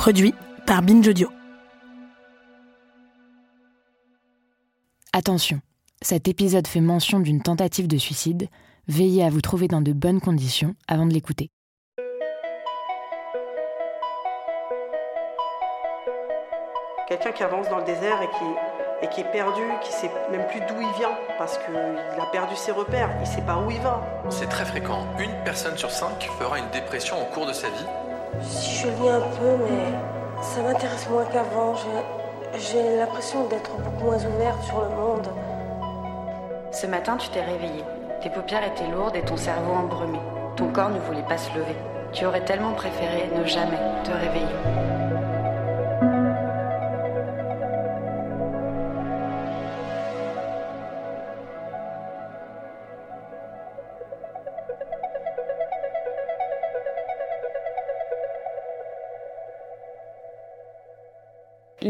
Produit par Binge Audio. Attention, cet épisode fait mention d'une tentative de suicide. Veillez à vous trouver dans de bonnes conditions avant de l'écouter. Quelqu'un qui avance dans le désert et qui, et qui est perdu, qui sait même plus d'où il vient, parce qu'il a perdu ses repères, il sait pas où il va. C'est très fréquent. Une personne sur cinq fera une dépression au cours de sa vie. Si je lis un peu, mais ça m'intéresse moins qu'avant. J'ai- l'impression d'être beaucoup moins ouverte sur le monde. Ce matin, tu t'es réveillé. Tes paupières étaient lourdes et ton cerveau embrumé. Ton corps ne voulait pas se lever. Tu aurais tellement préféré ne jamais te réveiller.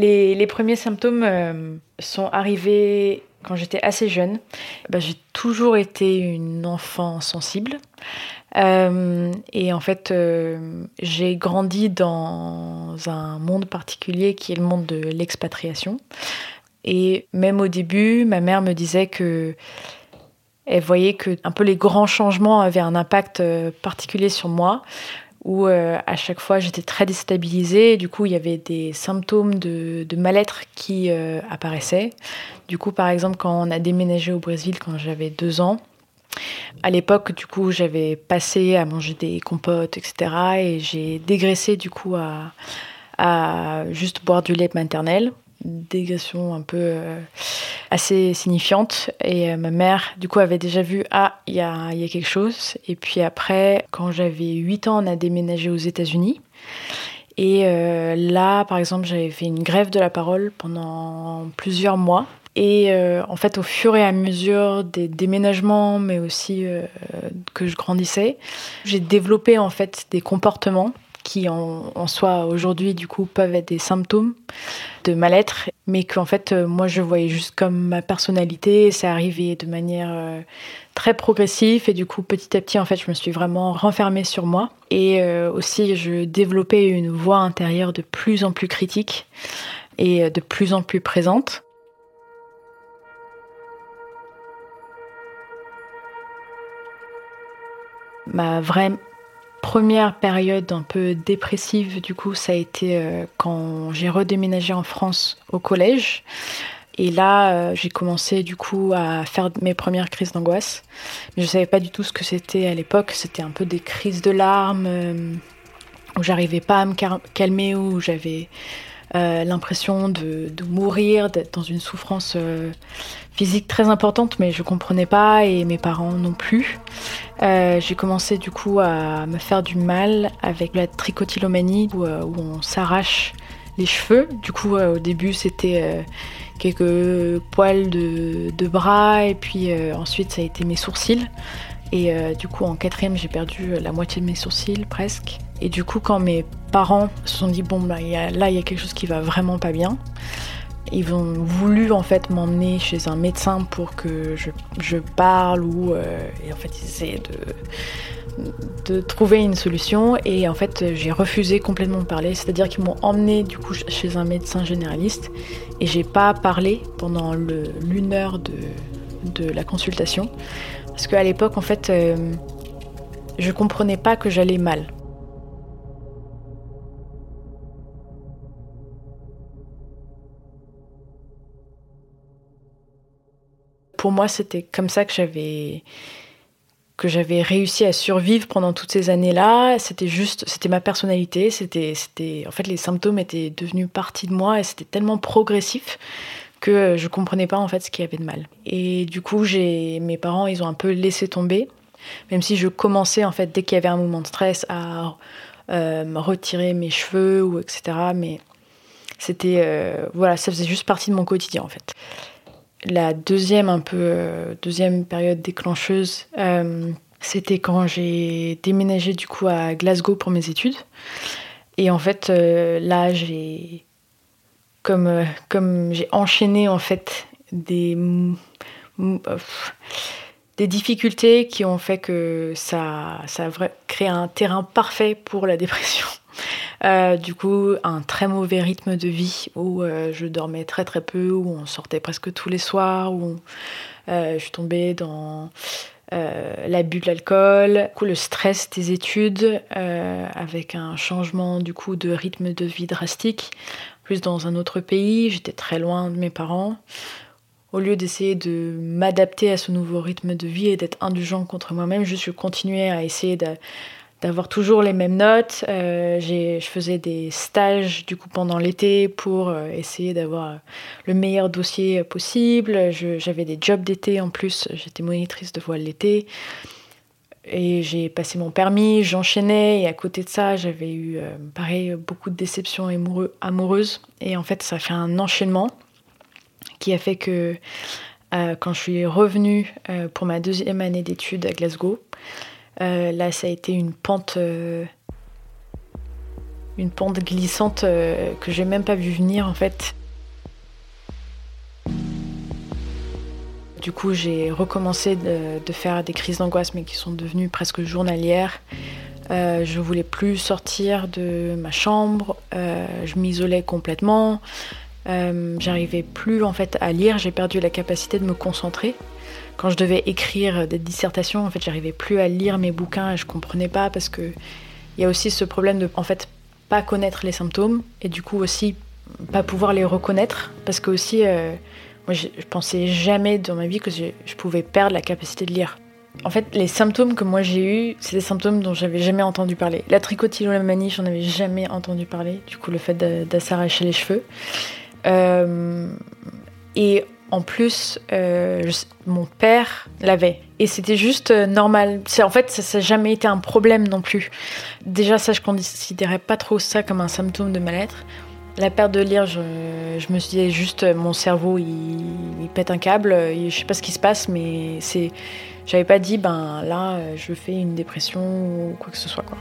Les, premiers symptômes euh, sont arrivés quand j'étais assez jeune. Bah, j'ai toujours été une enfant sensible. Euh, et en fait, euh, j'ai grandi dans un monde particulier qui est le monde de l'expatriation. Et même au début, ma mère me disait que elle voyait que un peu les grands changements avaient un impact particulier sur moi où euh, à chaque fois j'étais très déstabilisée. Du coup, il y avait des symptômes de, mal-être qui euh, apparaissaient. Du coup, par exemple, quand on a déménagé au Brésil quand j'avais deux ans, à l'époque, du coup, j'avais passé à manger des compotes, etc. Et j'ai dégraissé, du coup, à juste boire du lait maternel. Dégression un peu euh, assez signifiante. Et euh, ma mère, du coup, avait déjà vu Ah, il y a, y a quelque chose. Et puis après, quand j'avais 8 ans, on a déménagé aux États-Unis. Et euh, là, par exemple, j'avais fait une grève de la parole pendant plusieurs mois. Et en fait, au fur et à mesure des déménagements, mais aussi que je grandissais, j'ai développé en fait des comportements qui en, soi aujourd'hui du coup peuvent être des symptômes de mal-être, mais qu'en fait euh, moi je voyais juste comme ma personnalité. C'est arrivé de manière euh, très progressive et du coup petit à petit en fait je me suis vraiment renfermée sur moi et euh, aussi je développais une voix intérieure de plus en plus critique et de plus en plus présente. Ma vraie première période un peu dépressive, du coup, ça a été euh, quand j'ai redéménagé en France au collège. Et là, euh, j'ai commencé du coup à faire mes premières crises d'angoisse. Mais je savais pas du tout ce que c'était à l'époque. C'était un peu des crises de larmes euh, où j'arrivais pas à me calmer, où j'avais l'impression de, mourir, d'être dans une souffrance physique très importante, mais je comprenais pas et mes parents non plus. Euh, j'ai commencé du coup à me faire du mal avec la tricotylomanie où, euh, où on s'arrache les cheveux. Du coup, euh, au début, c'était quelques poils de, bras et puis ensuite, ça a été mes sourcils. Et du coup, en quatrième, j'ai perdu la moitié de mes sourcils presque. Et du coup, quand mes parents se sont dit, bon, bah, là, il y a quelque chose qui va vraiment pas bien, ils ont voulu en fait m'emmener chez un médecin pour que je, je parle ou euh, en fait ils essayaient de, de trouver une solution. Et en fait j'ai refusé complètement de parler. C'est à dire qu'ils m'ont emmené du coup chez un médecin généraliste. Et j'ai pas parlé pendant l'une heure de, de la consultation. Parce qu'à l'époque en fait euh, je comprenais pas que j'allais mal pour moi, c'était comme ça que j'avais que j'avais réussi à survivre pendant toutes ces années-là. C'était juste, c'était ma personnalité. C'était, c'était, en fait, les symptômes étaient devenus partie de moi et c'était tellement progressif que je comprenais pas en fait ce qu'il y avait de mal. Et du coup, j'ai mes parents, ils ont un peu laissé tomber, même si je commençais en fait dès qu'il y avait un moment de stress à euh, retirer mes cheveux ou etc. Mais c'était euh, voilà, ça faisait juste partie de mon quotidien en fait. La deuxième un peu euh, période déclencheuse, c'était quand j'ai déménagé du coup à Glasgow pour mes études. Et en fait, là, euh, comme j'ai enchaîné en fait des, euh, des difficultés qui ont fait que ça, ça a créé un terrain parfait pour la dépression. Euh, du coup, un très mauvais rythme de vie où je dormais très très peu, où on sortait presque tous les soirs, où je suis tombée dans l'abus de l'alcool, le stress des études, avec un changement du coup de rythme de vie drastique, dans un autre pays, j'étais très loin de mes parents. Au lieu d'essayer de m'adapter à ce nouveau rythme de vie et d'être indulgent contre moi-même, je suis continué à essayer d'avoir toujours les mêmes notes. Euh, je faisais des stages du coup pendant l'été pour euh, essayer d'avoir le meilleur dossier possible. J'avais des jobs d'été en plus. J'étais monitrice de voile l'été. Et j'ai passé mon permis, j'enchaînais, et à côté de ça, j'avais eu, euh, pareil, beaucoup de déceptions amoureuses. Et en fait, ça fait un enchaînement qui a fait que euh, quand je suis revenue euh, pour ma deuxième année d'études à Glasgow, là, ça a été une pente, une pente glissante que j'ai même pas vu venir en fait. Du coup, j'ai recommencé de, faire des crises d'angoisse, mais qui sont devenues presque journalières. Euh, je voulais plus sortir de ma chambre, euh, je m'isolais complètement. Euh, j'arrivais plus en fait à lire, j'ai perdu la capacité de me concentrer. Quand je devais écrire des dissertations, en fait, j'arrivais plus à lire mes bouquins et je comprenais pas parce que il y a aussi ce problème de en fait pas connaître les symptômes et du coup aussi pas pouvoir les reconnaître parce que aussi euh, moi, je, pensais jamais dans ma vie que je, pouvais perdre la capacité de lire. En fait, les symptômes que moi j'ai eus, c'est des symptômes dont j'avais jamais entendu parler. La tricotillomanie, j'en avais jamais entendu parler. Du coup, le fait de, les cheveux. Euh, et en plus, euh, mon père l'avait. Et c'était juste euh, normal. En fait, ça n'a jamais été un problème non plus. Déjà, ça, je considérais pas trop ça comme un symptôme de mal-être. La perte de lire, je, me suis dit juste mon cerveau il, pète un câble, je sais pas ce qui se passe, mais c'est, j'avais pas dit ben là je fais une dépression ou quoi que ce soit quoi.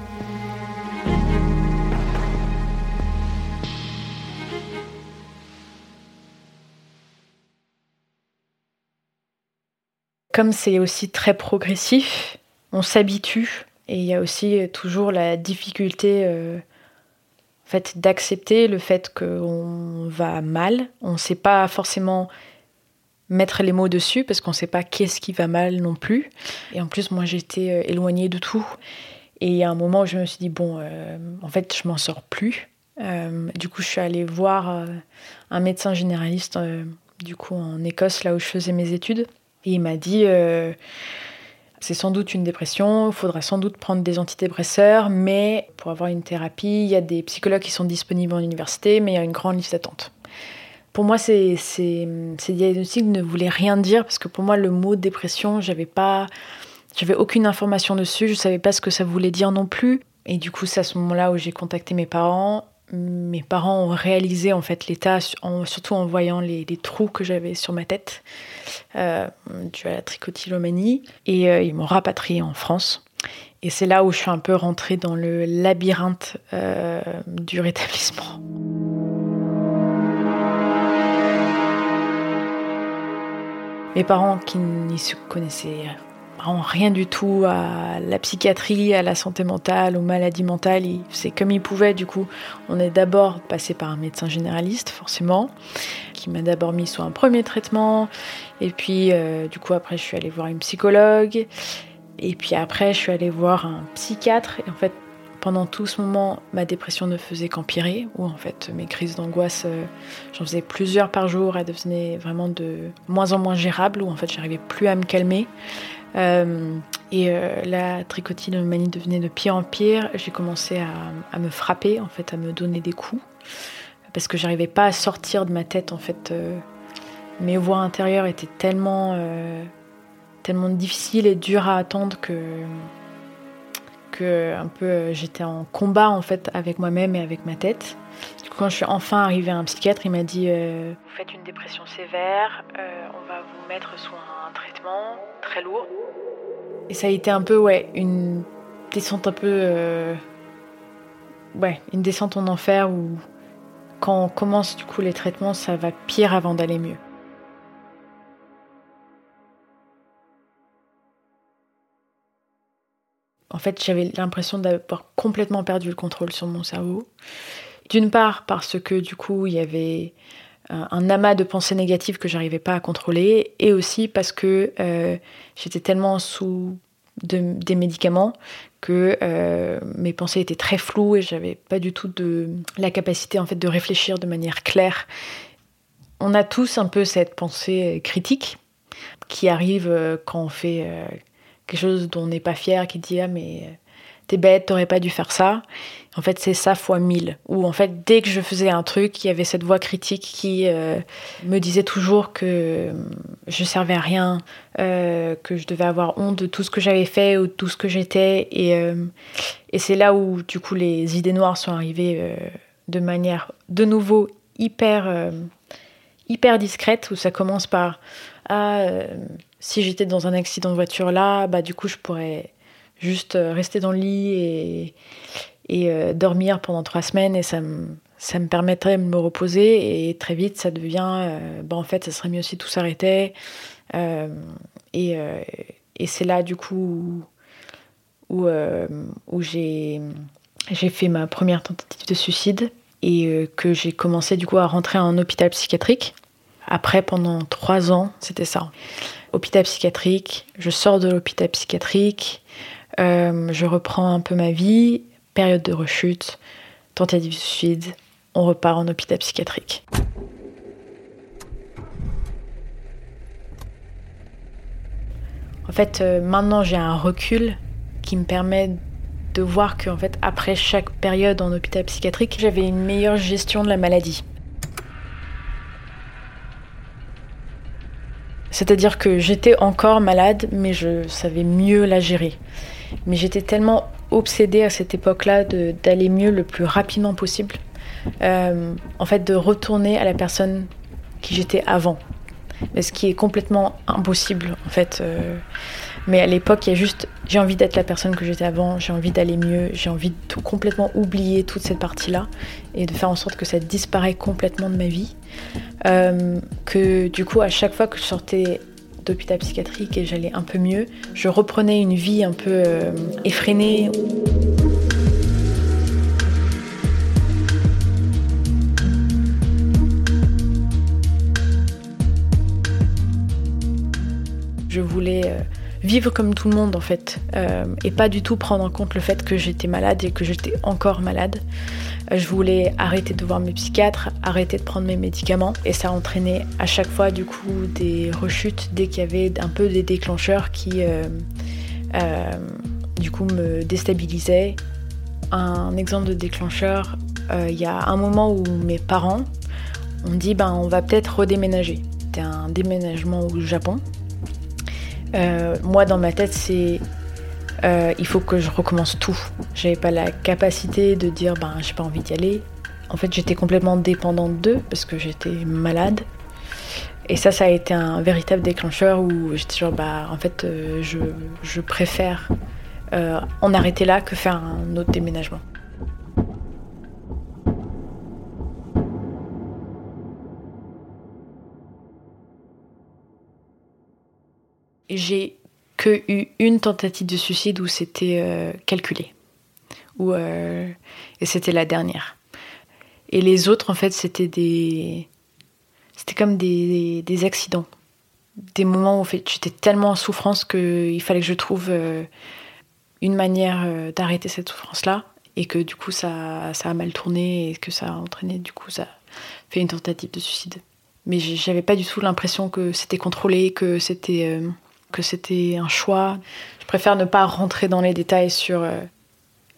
Comme c'est aussi très progressif, on s'habitue et il y a aussi toujours la difficulté euh, fait, d'accepter le fait qu'on va mal. On ne sait pas forcément mettre les mots dessus parce qu'on ne sait pas qu'est-ce qui va mal non plus. Et en plus, moi, j'étais euh, éloignée de tout. Et a un moment je me suis dit, bon, euh, en fait, je m'en sors plus. Euh, du coup, je suis allée voir un médecin généraliste, du coup, en Écosse, là où je faisais mes études. Et il m'a dit, c'est sans doute une dépression, il faudra sans doute prendre des antidépresseurs, mais pour avoir une thérapie, il y a des psychologues qui sont disponibles en université, mais il y a une grande liste d'attente. Pour moi, ces, ces, diagnostics ne voulaient rien dire parce que pour moi, le mot dépression, j'avais pas, j'avais aucune information dessus, je savais pas ce que ça voulait dire non plus. Et du coup, c'est à ce moment-là où j'ai contacté mes parents mes parents ont réalisé en fait l'état, surtout en voyant les, trous que j'avais sur ma tête euh, dû à la tricotillomanie, et euh, ils m'ont rapatrié en France. Et c'est là où je suis un peu rentrée dans le labyrinthe euh, du rétablissement. Mes parents qui n'y se connaissaient rien du tout à la psychiatrie, à la santé mentale, aux maladies mentales. C'est comme il pouvait, du coup. On est d'abord passé par un médecin généraliste, forcément, qui m'a d'abord mis sous un premier traitement. Et puis, euh, du coup, après, je suis allée voir une psychologue. Et puis après, je suis allée voir un psychiatre. Et en fait, pendant tout ce moment, ma dépression ne faisait qu'empirer, ou en fait mes crises d'angoisse, euh, j'en faisais plusieurs par jour, elles devenaient vraiment de moins en moins gérables, où en fait j'arrivais plus à me calmer. Euh, et euh, la tricotillomanie devenait de pire en pire. J'ai commencé à, me frapper, en fait, à me donner des coups, parce que j'arrivais pas à sortir de ma tête, en fait, euh, mes voix intérieures étaient tellement, euh, tellement difficiles et dures à attendre que, que un peu j'étais en combat en fait avec moi-même et avec ma tête. Quand je suis enfin arrivée à un psychiatre, il m'a dit euh, Vous faites une dépression sévère, euh, on va vous mettre sous un traitement très lourd. Et ça a été un peu, ouais, une descente un peu. ouais, une descente en enfer où quand on commence du coup les traitements, ça va pire avant d'aller mieux. En fait, j'avais l'impression d'avoir complètement perdu le contrôle sur mon cerveau. D'une part parce que du coup, il y avait euh, un amas de pensées négatives que j'arrivais pas à contrôler, et aussi parce que euh, j'étais tellement sous des médicaments que euh, mes pensées étaient très floues et j'avais pas du tout la capacité en fait de réfléchir de manière claire. On a tous un peu cette pensée critique qui arrive quand on fait quelque chose dont on n'est pas fier, qui dit ah mais t'es bête, t'aurais pas dû faire ça. En fait, c'est ça fois mille. Ou en fait, dès que je faisais un truc, il y avait cette voix critique qui euh, me disait toujours que je servais à rien, euh, que je devais avoir honte de tout ce que j'avais fait ou de tout ce que j'étais. Et, euh, et c'est là où, du coup, les idées noires sont arrivées de manière, de nouveau, hyper, hyper discrète, où ça commence par ah, si j'étais dans un accident de voiture là, bah du coup, je pourrais juste euh, rester dans le lit et, euh, dormir pendant trois semaines et ça me, ça me permettrait de me reposer et très vite ça devient euh, bah, en fait ça serait mieux si tout s'arrêtait. Et, et c'est là du coup où, où j'ai j'ai fait ma première tentative de suicide et que j'ai commencé du coup à rentrer en hôpital psychiatrique après pendant trois ans c'était ça hôpital psychiatrique je sors de l'hôpital psychiatrique euh, je reprends un peu ma vie, période de rechute, tentative de suicide, on repart en hôpital psychiatrique. En fait, euh, maintenant j'ai un recul qui me permet de voir qu'en fait, après chaque période en hôpital psychiatrique, j'avais une meilleure gestion de la maladie. C'est-à-dire que j'étais encore malade, mais je savais mieux la gérer. Mais j'étais tellement obsédée à cette époque-là d'aller mieux le plus rapidement possible. Euh, en fait, de retourner à la personne qui j'étais avant. Ce qui est complètement impossible, en fait. Euh. mais à l'époque, il y a juste, j'ai envie d'être la personne que j'étais avant, j'ai envie d'aller mieux, j'ai envie de complètement oublier toute cette partie-là et de faire en sorte que ça disparaît complètement de ma vie. Euh, que du coup, à chaque fois que je sortais d'hôpital psychiatrique et j'allais un peu mieux. Je reprenais une vie un peu euh, effrénée. Je voulais euh, vivre comme tout le monde en fait euh, et pas du tout prendre en compte le fait que j'étais malade et que j'étais encore malade. Je voulais arrêter de voir mes psychiatres, arrêter de prendre mes médicaments et ça entraînait à chaque fois du coup des rechutes dès qu'il y avait un peu des déclencheurs qui euh, euh, du coup me déstabilisaient. Un exemple de déclencheur, euh, il y a un moment où mes parents ont dit ben on va peut-être redéménager. C'était un déménagement au Japon. Moi dans ma tête c'est euh, il faut que je recommence tout. J'avais pas la capacité de dire ben j'ai pas envie d'y aller. En fait j'étais complètement dépendante d'eux parce que j'étais malade. Et ça, ça a été un véritable déclencheur où j'étais genre bah en fait euh, je, préfère euh, en arrêter là que faire un autre déménagement. J'ai que eu une tentative de suicide où c'était euh, calculé. Où, euh, et c'était la dernière. Et les autres, en fait, c'était des. C'était comme des, des, accidents. Des moments où en fait, j'étais tellement en souffrance qu'il fallait que je trouve euh, une manière d'arrêter cette souffrance-là. Et que du coup, ça, ça a mal tourné et que ça a entraîné, du coup, ça fait une tentative de suicide. Mais j'avais pas du tout l'impression que c'était contrôlé, que c'était que c'était un choix. Je préfère ne pas rentrer dans les détails sur euh,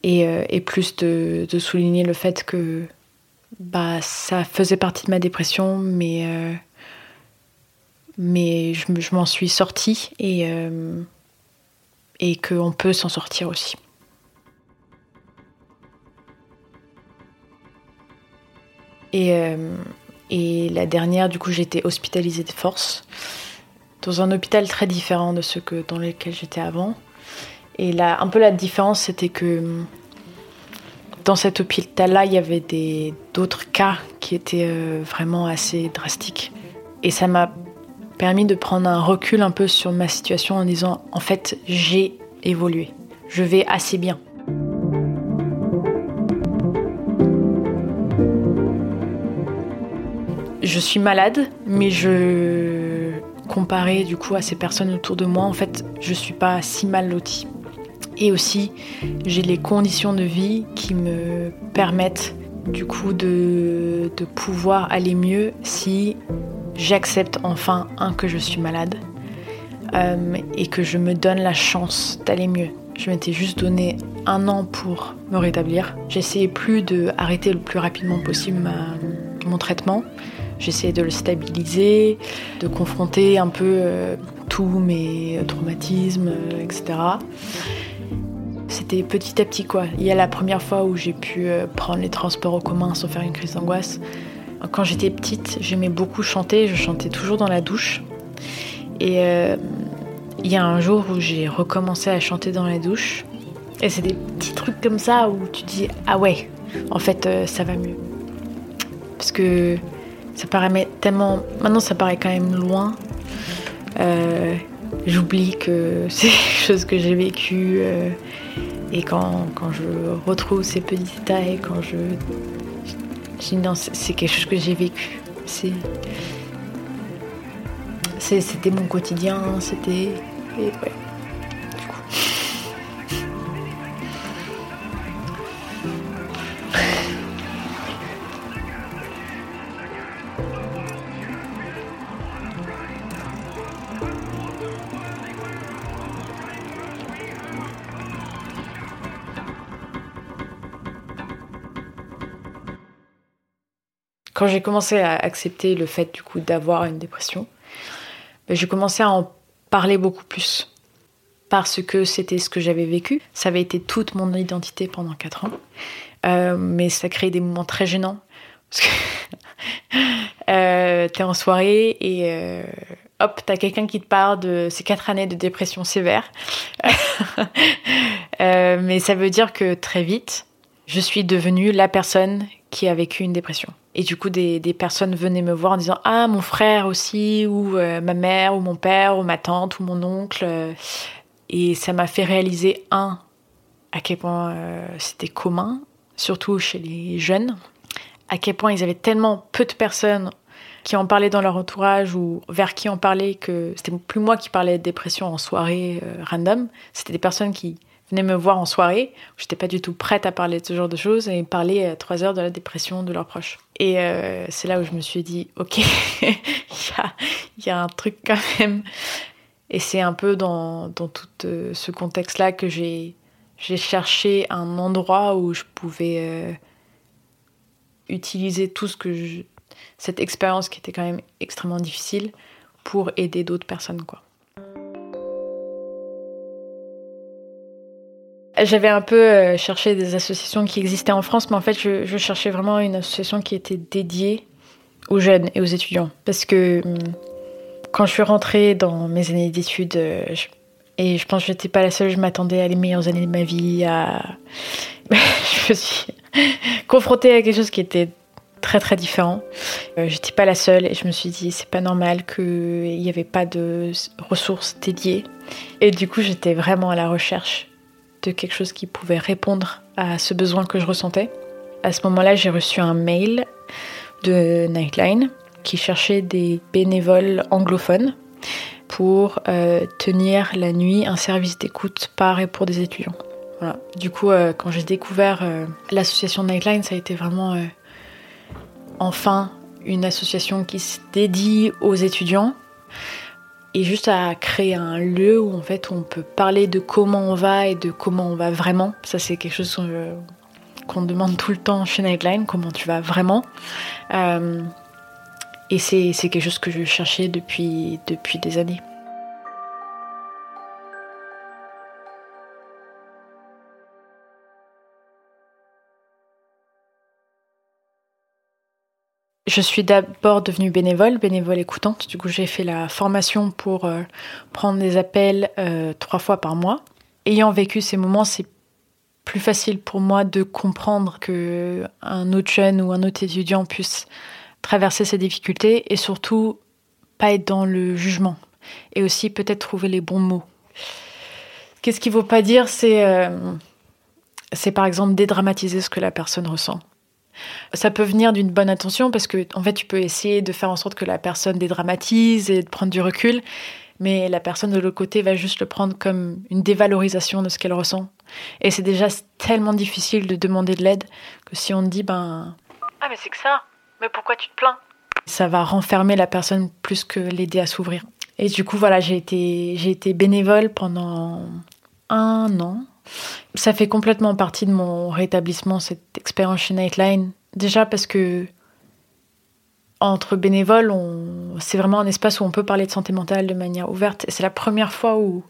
et, euh, et, plus de, souligner le fait que bah ça faisait partie de ma dépression, mais euh, mais je, je m'en suis sortie et, et qu'on peut s'en sortir aussi. Et, et la dernière, du coup, été hospitalisée de force dans un hôpital très différent de ce que dans lequel j'étais avant. Et là, un peu la différence, c'était que dans cet hôpital-là, il y avait d'autres cas qui étaient euh, vraiment assez drastiques. Et ça m'a permis de prendre un recul un peu sur ma situation en disant, en fait, j'ai évolué. Je vais assez bien. Je suis malade, mais je comparé du coup à ces personnes autour de moi, en fait, je suis pas si mal lotie. Et aussi, j'ai les conditions de vie qui me permettent du coup de, de pouvoir aller mieux si j'accepte enfin, un, que je suis malade euh, et que je me donne la chance d'aller mieux. Je m'étais juste donné un an pour me rétablir. J'essayais plus de arrêter le plus rapidement possible mon traitement. J'essayais de le stabiliser, de confronter un peu euh, tous mes traumatismes, euh, etc. C'était petit à petit quoi. Il y a la première fois où j'ai pu euh, prendre les transports en commun sans faire une crise d'angoisse. Quand j'étais petite, j'aimais beaucoup chanter, je chantais toujours dans la douche. Et il y a un jour où j'ai recommencé à chanter dans la douche. Et c'est des petits trucs comme ça où tu dis ah ouais, en fait ça va mieux. Parce que ça paraît tellement. Maintenant, ça paraît quand même loin. Euh, j'oublie que c'est quelque chose que j'ai vécu. Euh, et quand, quand, je retrouve ces petits détails, quand je. Je non, c'est quelque chose que j'ai vécu. C'était mon quotidien, c'était. Ouais. Quand j'ai commencé à accepter le fait du coup d'avoir une dépression, ben, j'ai commencé à en parler beaucoup plus parce que c'était ce que j'avais vécu. Ça avait été toute mon identité pendant 4 ans, euh, mais ça créait des moments très gênants parce que euh, t'es en soirée et euh, hop, t'as quelqu'un qui te parle de ces 4 années de dépression sévère. mais ça veut dire que très vite, je suis devenue la personne qui a vécu une dépression. Et du coup, des, personnes venaient me voir en disant Ah, mon frère aussi, ou euh, ma mère, ou mon père, ou ma tante, ou mon oncle. Et ça m'a fait réaliser, un, à quel point euh, c'était commun, surtout chez les jeunes, à quel point ils avaient tellement peu de personnes qui en parlaient dans leur entourage ou vers qui en parlaient que c'était plus moi qui parlais de dépression en soirée euh, random, c'était des personnes qui venaient me voir en soirée. J'étais pas du tout prête à parler de ce genre de choses et parler à trois heures de la dépression de leurs proches. Et euh, c'est là où je me suis dit, ok, il y, a, un truc quand même. Et c'est un peu dans, tout euh, ce contexte-là que j'ai cherché un endroit où je pouvais euh, utiliser tout ce que cette expérience qui était quand même extrêmement difficile pour aider d'autres personnes, quoi. J'avais un peu euh, cherché des associations qui existaient en France, mais en fait, je, cherchais vraiment une association qui était dédiée aux jeunes et aux étudiants. Parce que hum, quand je suis rentrée dans mes années d'études, euh, et je pense que j'étais pas la seule, je m'attendais à les meilleures années de ma vie, à... je me suis confrontée à quelque chose qui était très très différent. Euh, j'étais pas la seule et je me suis dit c'est pas normal qu'il n'y avait pas de ressources dédiées. Et du coup j'étais vraiment à la recherche de quelque chose qui pouvait répondre à ce besoin que je ressentais. À ce moment-là, j'ai reçu un mail de Nightline qui cherchait des bénévoles anglophones pour euh, tenir la nuit un service d'écoute par et pour des étudiants. Voilà. Du coup, euh, quand j'ai découvert euh, l'association Nightline, ça a été vraiment enfin une association qui se dédie aux étudiants et juste à créer un lieu où en fait on peut parler de comment on va et de comment on va vraiment. Ça c'est quelque chose qu'on demande tout le temps chez Nightline, comment tu vas vraiment. Euh, Et c'est quelque chose que je cherchais depuis des années. Je suis d'abord devenue bénévole, bénévole écoutante. Du coup, j'ai fait la formation pour euh, prendre des appels euh, trois fois par mois. Ayant vécu ces moments, c'est plus facile pour moi de comprendre que un autre jeune ou un autre étudiant puisse traverser ces difficultés et surtout pas être dans le jugement et aussi peut-être trouver les bons mots. Qu'est-ce qu'il ne faut pas dire, euh, c'est par exemple dédramatiser ce que la personne ressent. Ça peut venir d'une bonne intention parce que en fait tu peux essayer de faire en sorte que la personne dédramatise et de prendre du recul, mais la personne de l'autre côté va juste le prendre comme une dévalorisation de ce qu'elle ressent. Et c'est déjà tellement difficile de demander de l'aide que si on te dit ben ah mais c'est que ça, mais pourquoi tu te plains? Ça va renfermer la personne plus que l'aider à s'ouvrir. Et du coup voilà j'ai été j'ai été bénévole pendant un an ça fait complètement partie de mon rétablissement, cette expérience chez Nightline. Déjà parce que entre bénévoles, c'est vraiment un espace où on peut parler de santé mentale de manière ouverte. C'est la première fois où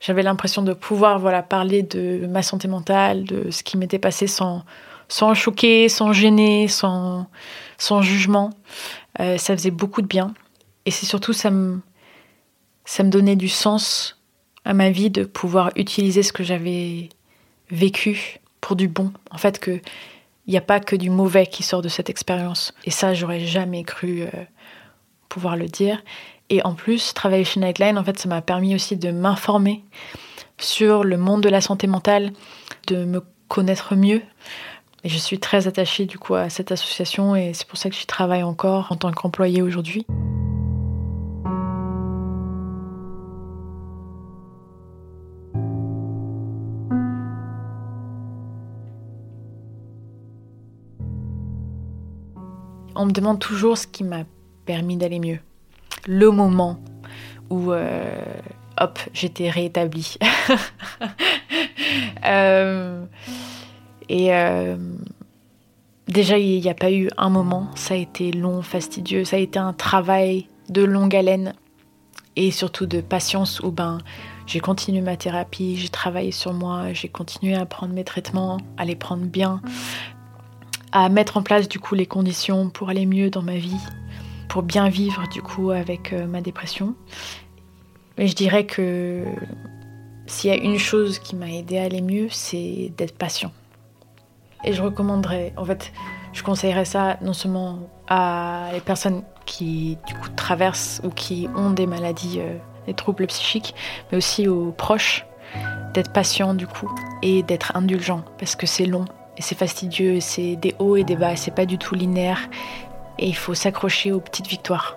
j'avais l'impression de pouvoir voilà, parler de ma santé mentale, de ce qui m'était passé sans, sans choquer, sans gêner, sans, sans jugement. Euh, ça faisait beaucoup de bien. Et c'est surtout, ça me, ça me donnait du sens à ma vie de pouvoir utiliser ce que j'avais vécu pour du bon. En fait, que il n'y a pas que du mauvais qui sort de cette expérience. Et ça, j'aurais jamais cru euh, pouvoir le dire. Et en plus, travailler chez Nightline, en fait, ça m'a permis aussi de m'informer sur le monde de la santé mentale, de me connaître mieux. Et je suis très attachée du coup à cette association et c'est pour ça que j'y travaille encore en tant qu'employée aujourd'hui. On me demande toujours ce qui m'a permis d'aller mieux. Le moment où, euh, hop, j'étais rétablie. Euh, et euh, déjà, il n'y a pas eu un moment. Ça a été long, fastidieux. Ça a été un travail de longue haleine et surtout de patience où ben, j'ai continué ma thérapie, j'ai travaillé sur moi, j'ai continué à prendre mes traitements, à les prendre bien, à mettre en place du coup les conditions pour aller mieux dans ma vie, pour bien vivre du coup avec euh, ma dépression. Mais je dirais que s'il y a une chose qui m'a aidé à aller mieux, c'est d'être patient. Et je recommanderais, en fait, je conseillerais ça non seulement à les personnes qui du coup traversent ou qui ont des maladies, euh, des troubles psychiques, mais aussi aux proches, d'être patient du coup et d'être indulgent parce que c'est long et c'est fastidieux, c'est des hauts et des bas, c'est pas du tout linéaire. Et il faut s'accrocher aux petites victoires.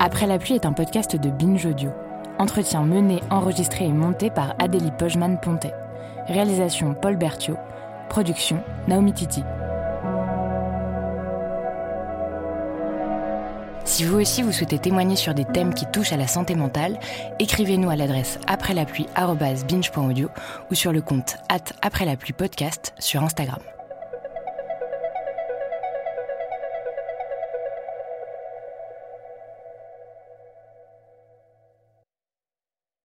Après la pluie est un podcast de Binge Audio. Entretien mené, enregistré et monté par Adélie Pojman-Pontet. Réalisation Paul Berthiaud. Production Naomi Titi. Si vous aussi vous souhaitez témoigner sur des thèmes qui touchent à la santé mentale, écrivez-nous à l'adresse après la pluie ou sur le compte at après la pluie podcast sur Instagram.